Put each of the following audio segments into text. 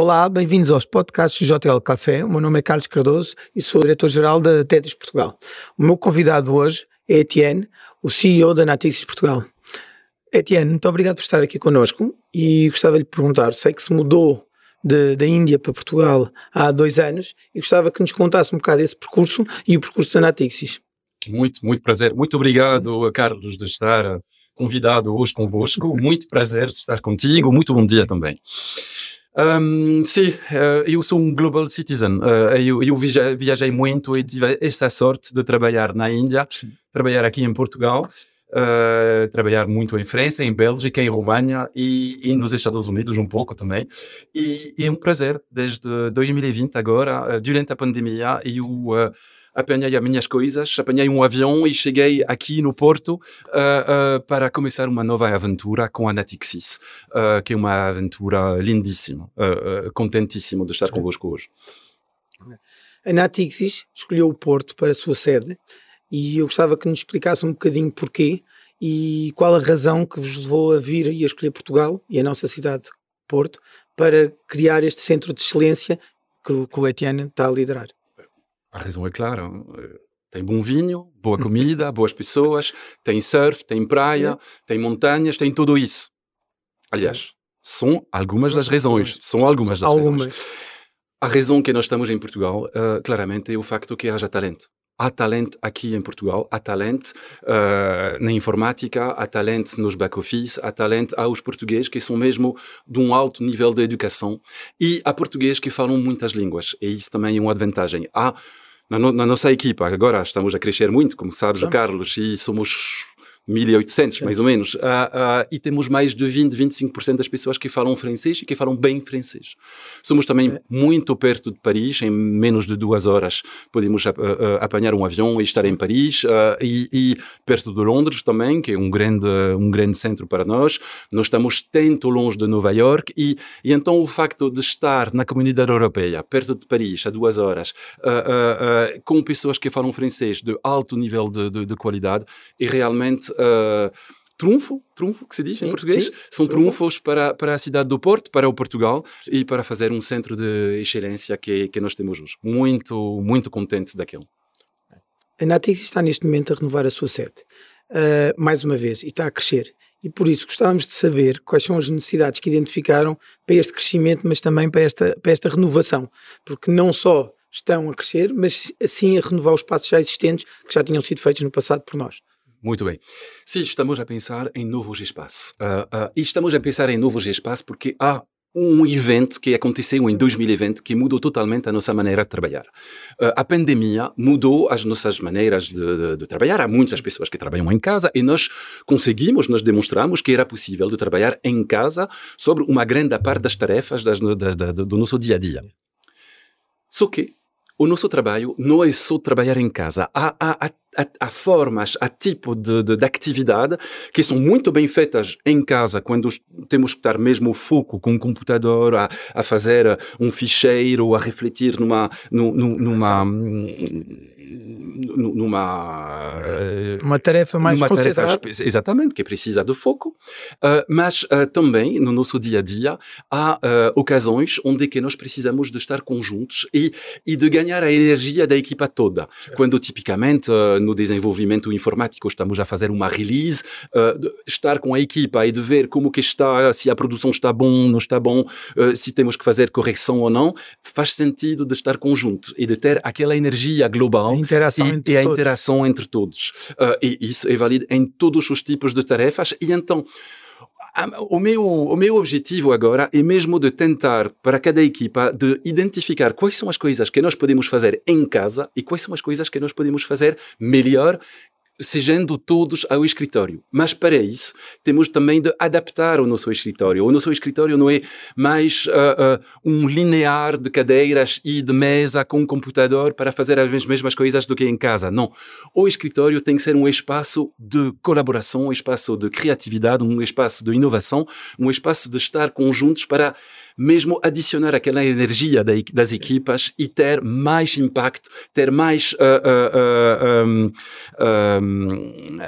Olá, bem-vindos aos podcasts JL Café. O meu nome é Carlos Cardoso e sou diretor-geral da Tetris Portugal. O meu convidado hoje é Etienne, o CEO da Natixis Portugal. Etienne, muito obrigado por estar aqui connosco e gostava de lhe perguntar, sei que se mudou de, da Índia para Portugal há dois anos e gostava que nos contasse um bocado esse percurso e o percurso da Natixis. Muito, muito prazer. Muito obrigado, Carlos, de estar convidado hoje convosco. Muito prazer estar contigo. Muito bom dia também. Um, sim, uh, eu sou um global citizen. Uh, eu, eu viajei, muito e tive esta sorte de trabalhar na Índia, trabalhar aqui em Portugal, uh, trabalhar muito em França, em Bélgica, em România e, e, nos Estados Unidos um pouco também. E, e é um prazer, desde 2020 agora, durante a pandemia, eu apanhei as minhas coisas, apanhei um avião e cheguei aqui no Porto uh, uh, para começar uma nova aventura com a Natixis, uh, que é uma aventura lindíssima, contentíssimo de estar convosco hoje. A Natixis escolheu o Porto para a sua sede e eu gostava que nos explicasse um bocadinho porquê e qual a razão que vos levou a vir e a escolher Portugal e a nossa cidade, Porto, para criar este centro de excelência que, que o Etienne está a liderar. A razão é clara. Tem bom vinho, boa comida, boas pessoas, tem surf, tem praia, tem montanhas, tem tudo isso. Aliás, são algumas das razões. São algumas das razões. A razão que nós estamos em Portugal, uh, claramente, é o facto que haja talento. Há talento aqui em Portugal, há talento uh, na informática, há talento nos back-office, há talento aos portugueses que são mesmo de um alto nível de educação e há portugueses que falam muitas línguas. E isso também é uma vantagem. Há na, no, na, nossa equipa, agora estamos a crescer muito, como sabes, Sim. Carlos, e somos 1800, mais ou menos, uh, uh, e temos mais de 20, 25% das pessoas que falam francês e que falam bem francês. Somos também é. muito perto de Paris, em menos de duas horas podemos uh, apanhar um avião e estar em Paris, e, e, perto de Londres também, que é um grande, um grande centro para nós. Nós estamos tanto longe de Nova York, e, e então o facto de estar na comunidade europeia, perto de Paris, a duas horas, com pessoas que falam francês de alto nível de, de, de qualidade, é realmente uh, trunfo, trunfo que se diz sim, em português, sim, são trunfo. trunfos para, para a cidade do Porto, para o Portugal e para fazer um centro de excelência que, que nós temos hoje. Muito, muito contente daquilo. A Natix está neste momento a renovar a sua sede, uh, mais uma vez, e está a crescer. E por isso gostávamos de saber quais são as necessidades que identificaram para este crescimento, mas também para esta, para esta renovação. Porque não só estão a crescer, mas assim a renovar os passos já existentes que já tinham sido feitos no passado por nós. Muito bem. Sim, estamos a pensar em novos espaços. Uh, uh, e estamos a pensar em novos espaços porque há um evento que aconteceu em 2020 que mudou totalmente a nossa maneira de trabalhar. Uh, a pandemia mudou as nossas maneiras de, de, de, trabalhar. Há muitas pessoas que trabalham em casa e nós conseguimos, nós demonstramos que era possível de trabalhar em casa sobre uma grande parte das tarefas das, do nosso dia a dia. Só que o nosso trabalho não é só trabalhar em casa. Há, há, há, há formas, há tipo de, de, de, atividade que são muito bem feitas em casa, quando temos que estar mesmo foco com o computador, a, a fazer um ficheiro, a refletir numa, numa, numa numa eh, uma tarefa mais uma tarefa, exatamente que precisa de foco. Uh, mas uh, também no nosso dia a dia há uh, ocasiões onde que nós precisamos de estar conjuntos e, e de ganhar a energia da equipa toda. Quando tipicamente no desenvolvimento informático estamos a fazer uma release estar com a equipa e de ver como que está se a produção está bom não está bom se temos que fazer correção ou não faz sentido de estar conjunto e de ter aquela energia global interação e, entre e a todos. interação entre todos. Uh, e isso é válido em todos os tipos de tarefas. E então, o meu, o meu objetivo agora é mesmo de tentar, para cada equipa, de identificar quais são as coisas que nós podemos fazer em casa e quais são as coisas que nós podemos fazer melhor sejando todos ao escritório. Mas para isso, temos também de adaptar o nosso escritório. O nosso escritório não é mais uh, uh, um linear de cadeiras e de mesa com um computador para fazer as mesmas coisas do que em casa. Não. O escritório tem que ser um espaço de colaboração, um espaço de criatividade, um espaço de inovação, um espaço de estar conjuntos para mesmo adicionar aquela energia das equipas e ter mais impacto, ter mais uh, uh, um,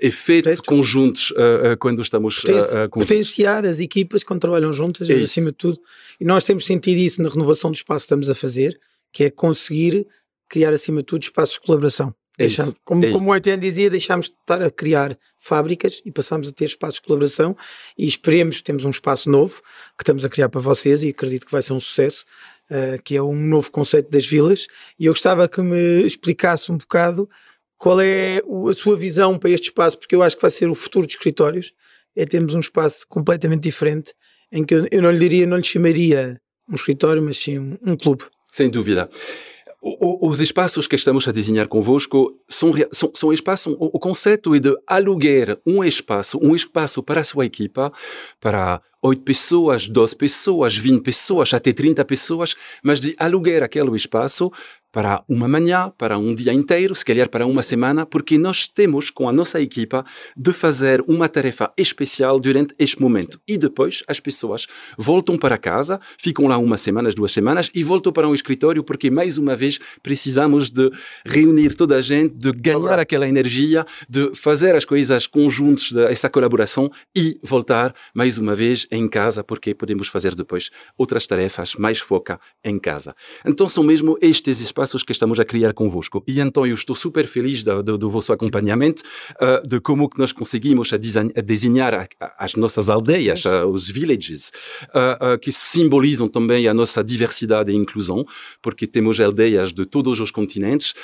efeitos conjuntos quando estamos Poten Potenciar as equipas quando trabalham juntas, é acima de tudo. E nós temos sentido isso na renovação do espaço que estamos a fazer, que é conseguir criar acima de tudo espaços de colaboração. É Deixamos, como, é como o Etienne dizia, deixámos de estar a criar fábricas e passamos a ter espaços de colaboração e esperemos, temos um espaço novo que estamos a criar para vocês e acredito que vai ser um sucesso, uh, que é um novo conceito das vilas e eu gostava que me explicasse um bocado qual é a sua visão para este espaço, porque eu acho que vai ser o futuro dos escritórios, é termos um espaço completamente diferente, em que eu, eu não lhe diria, não lhe chamaria um escritório, mas sim um, um clube. Sem dúvida. Os espaços que estamos a desenhar convosco são, são, são espaços. O, conceito é de aluguer um espaço, um espaço para a sua equipa, para 8 pessoas, 12 pessoas, 20 pessoas, até 30 pessoas, mas de aluguer aquele espaço para uma manhã, para um dia inteiro, se calhar para uma semana, porque nós temos com a nossa equipa de fazer uma tarefa especial durante este momento. E depois as pessoas voltam para casa, ficam lá uma semana, duas semanas e voltam para um escritório porque mais uma vez precisamos de reunir toda a gente, de ganhar aquela energia, de fazer as coisas conjuntas, essa colaboração e voltar mais uma vez em casa porque podemos fazer depois outras tarefas mais foca em casa. Então são mesmo estes espaços espaços que estamos a criar convosco. E então eu estou super feliz do, do, do vosso acompanhamento, uh, de como que nós conseguimos a, a desenhar a, a, as nossas aldeias, uh, os villages, uh, que simbolizam também a nossa diversidade e inclusão, porque temos aldeias de todos os continentes,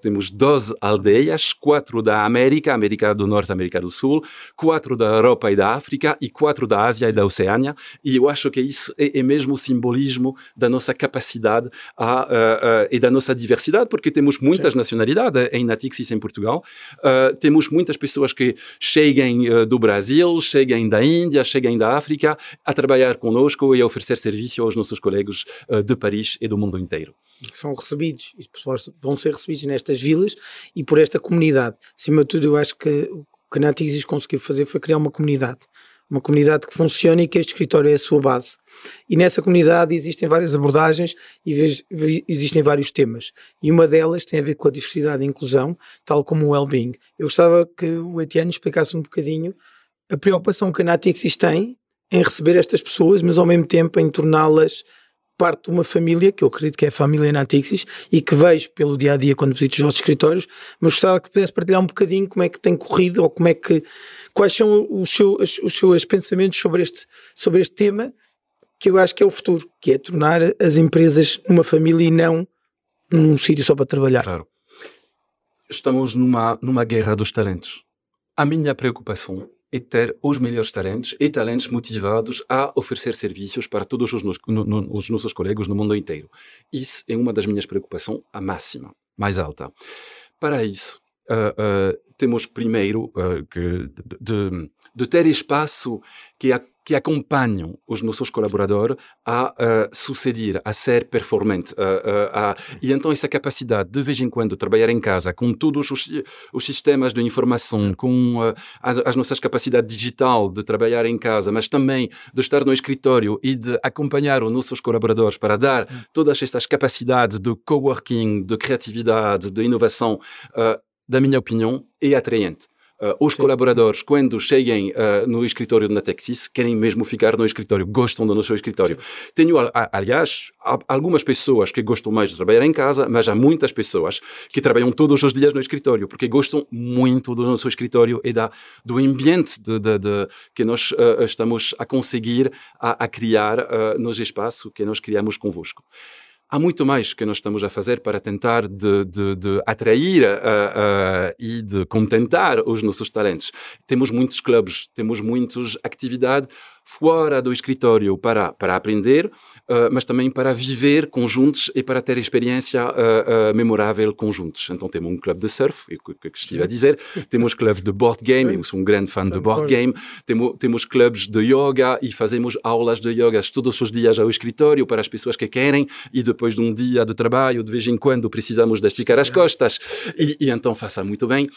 temos 12 aldeias, quatro da América, América do Norte, América do Sul, quatro da Europa e da África e quatro da Ásia e da Oceânia, e eu acho que isso é, é mesmo o simbolismo da nossa capacidade a uh, e da nossa diversidade, porque temos muitas Sim. nacionalidades em Natixis em Portugal. Uh, temos muitas pessoas que chegam do Brasil, chegam da Índia, chegam da África a trabalhar conosco e a oferecer serviço aos nossos colegas de Paris e do mundo inteiro. São recebidos, vão ser recebidos nestas vilas e por esta comunidade. Acima de tudo, eu acho que o que a Natixis conseguiu fazer foi criar uma comunidade uma comunidade que funciona e que este escritório é a sua base. E nessa comunidade existem várias abordagens e existem vários temas. E uma delas tem a ver com a diversidade e inclusão, tal como o well-being. Eu gostava que o Etienne explicasse um bocadinho a preocupação que a Natixis tem em receber estas pessoas, mas ao mesmo tempo em torná-las parte de uma família, que eu acredito que é a família Natixis, e que vejo pelo dia a dia quando visito os nossos escritórios, mas gostava que pudesse partilhar um bocadinho como é que tem corrido, ou como é que, quais são os seus, os seus pensamentos sobre este, sobre este tema, que eu acho que é o futuro, que é tornar as empresas uma família e não num sítio só para trabalhar. Claro. Estamos numa, numa guerra dos talentos. A minha preocupação e ter os melhores talentos e talentos motivados a oferecer serviços para todos os, no, no, os nossos colegas no mundo inteiro. Isso é uma das minhas preocupações, a máxima, mais alta. Para isso, temos primeiro uh, que de, de, ter espaço que a que acompanham os nossos colaboradores a uh, suceder, a ser performante. Uh, uh, a, e então essa capacidade de vez em quando trabalhar em casa com todos os, os sistemas de informação, com as nossas capacidades digital de trabalhar em casa, mas também de estar no escritório e de acompanhar os nossos colaboradores para dar todas estas capacidades de coworking, de criatividade, de inovação, da minha opinião, é atraente. Uh, os Sim. colaboradores, quando cheguem uh, no escritório da Natexis, querem mesmo ficar no escritório, gostam do nosso escritório. Sim. Tenho, aliás, algumas pessoas que gostam mais de trabalhar em casa, mas há muitas pessoas que trabalham todos os dias no escritório, porque gostam muito do nosso escritório e da, do ambiente de, de, de que nós uh, estamos a conseguir a, a criar nos espaços que nós criamos convosco há muito mais que nós estamos a fazer para tentar de, de, de atrair uh, uh, e de contentar os nossos talentos. Temos muitos clubes, temos muitas atividades fora do escritório para, para aprender, uh, mas também para viver conjuntos e para ter experiência uh, uh, memorável conjuntos. Então temos um clube de surf, que, que estive a dizer, temos clubes de board game, eu sou um grande fã de board game, temos, temos clubes de yoga e fazemos aulas de yoga todos os dias ao escritório para as pessoas que querem e depois de um dia de trabalho, de vez em quando precisamos de esticar as costas e, e então faça muito bem.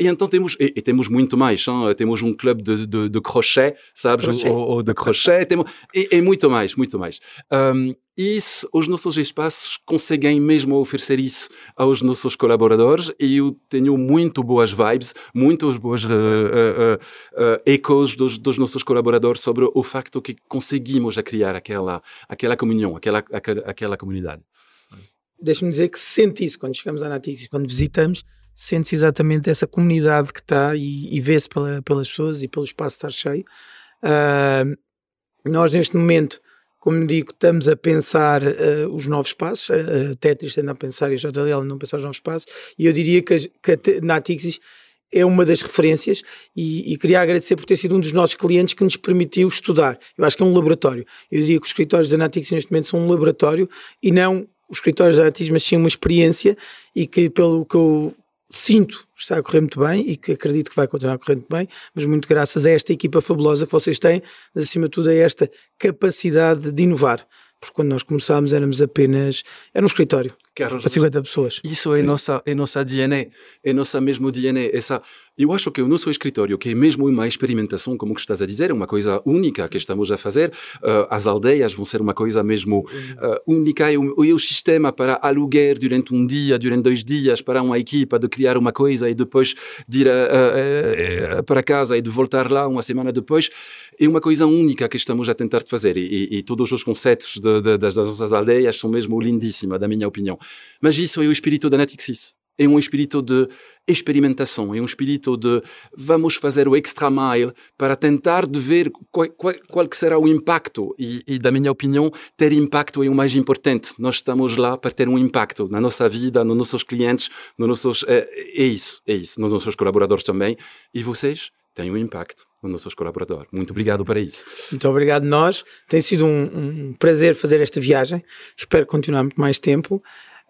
e então temos, e, e temos muito mais, hein? temos um clube de, de, de crochê, sabes? Crochê ou de crochê, temos, e, e, muito mais, muito mais. Um, isso, os nossos espaços conseguem mesmo oferecer isso aos nossos colaboradores e eu tenho muito boas vibes, muitos boas uh, uh, uh, ecos dos, dos, nossos colaboradores sobre o facto que conseguimos a criar aquela, aquela comunhão, aquela, aquela, aquela comunidade. Deixa-me dizer que sente isso quando chegamos à Natixis, quando visitamos, sente-se exatamente essa comunidade que está e, e vê-se pela, pelas pessoas e pelo espaço estar cheio. Nós, neste momento, como digo, estamos a pensar uh, os novos passos, a, Tetris anda a pensar e a JLL não pensar os novos passos, e eu diria que a, que a Natixis é uma das referências e, e, queria agradecer por ter sido um dos nossos clientes que nos permitiu estudar. Eu acho que é um laboratório. Eu diria que os escritórios da Natixis neste momento são um laboratório e não os escritórios da Natixis, mas sim uma experiência e que pelo que eu sinto está a correr muito bem e que acredito que vai continuar a correr muito bem, mas muito graças a esta equipa fabulosa que vocês têm, mas acima de tudo a esta capacidade de inovar. Porque quando nós começámos éramos apenas. Era um escritório. Para 50 pessoas. Isso é nossa, é nossa DNA, é nossa mesmo DNA. Essa, eu acho que o nosso escritório, que é mesmo uma experimentação, como que estás a dizer, é uma coisa única que estamos a fazer. Uh, as aldeias vão ser uma coisa mesmo uh, única e o, o, sistema para aluguer durante um dia, durante dois dias para uma equipa de criar uma coisa e depois de ir uh, para casa e de voltar lá uma semana depois é uma coisa única que estamos a tentar fazer e, e, e todos os conceitos de, de, das, nossas aldeias são mesmo lindíssimas, da minha opinião. Mas isso é o espírito da Netixis. É um espírito de experimentação, é um espírito de vamos fazer o extra mile para tentar de ver qual, qual, qual será o impacto e, e, da minha opinião, ter impacto é o mais importante. Nós estamos lá para ter um impacto na nossa vida, nos nossos clientes, nos nossos... É, é isso, é isso. Nos nossos colaboradores também. E vocês têm um impacto nos nossos colaboradores. Muito obrigado para isso. Muito obrigado nós. Tem sido um, um prazer fazer esta viagem. Espero continuar muito mais tempo.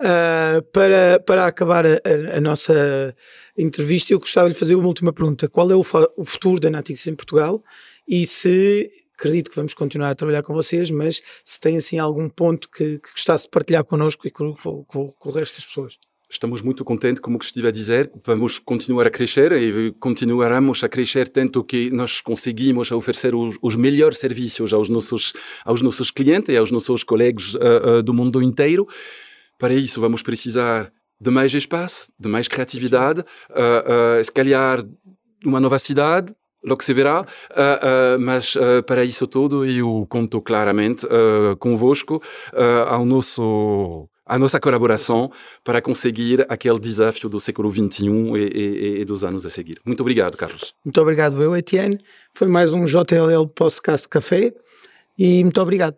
Uh, para, para acabar a, a, a, nossa entrevista, eu gostava de fazer uma última pergunta. Qual é o, o futuro da Natixis em Portugal? E se, acredito que vamos continuar a trabalhar com vocês, mas se tem assim algum ponto que, que gostasse de partilhar connosco e com, com, com o resto das pessoas? estamos muito contentes, como estive a dizer, vamos continuar a crescer e continuaremos a crescer tanto que nós conseguimos oferecer os, os melhores serviços aos nossos, aos nossos clientes e aos nossos colegas uh, uh, do mundo inteiro. Para isso, vamos precisar de mais espaço, de mais criatividade, uh, uh, se calhar uma nova cidade, logo se verá, uh, uh, mas uh, para isso tudo eu conto claramente convosco ao nosso a nossa colaboração para conseguir aquele desafio do século XXI e, e, e, dos anos a seguir. Muito obrigado, Carlos. Muito obrigado, eu, Etienne. Foi mais um JLL Podcast Café e muito obrigado.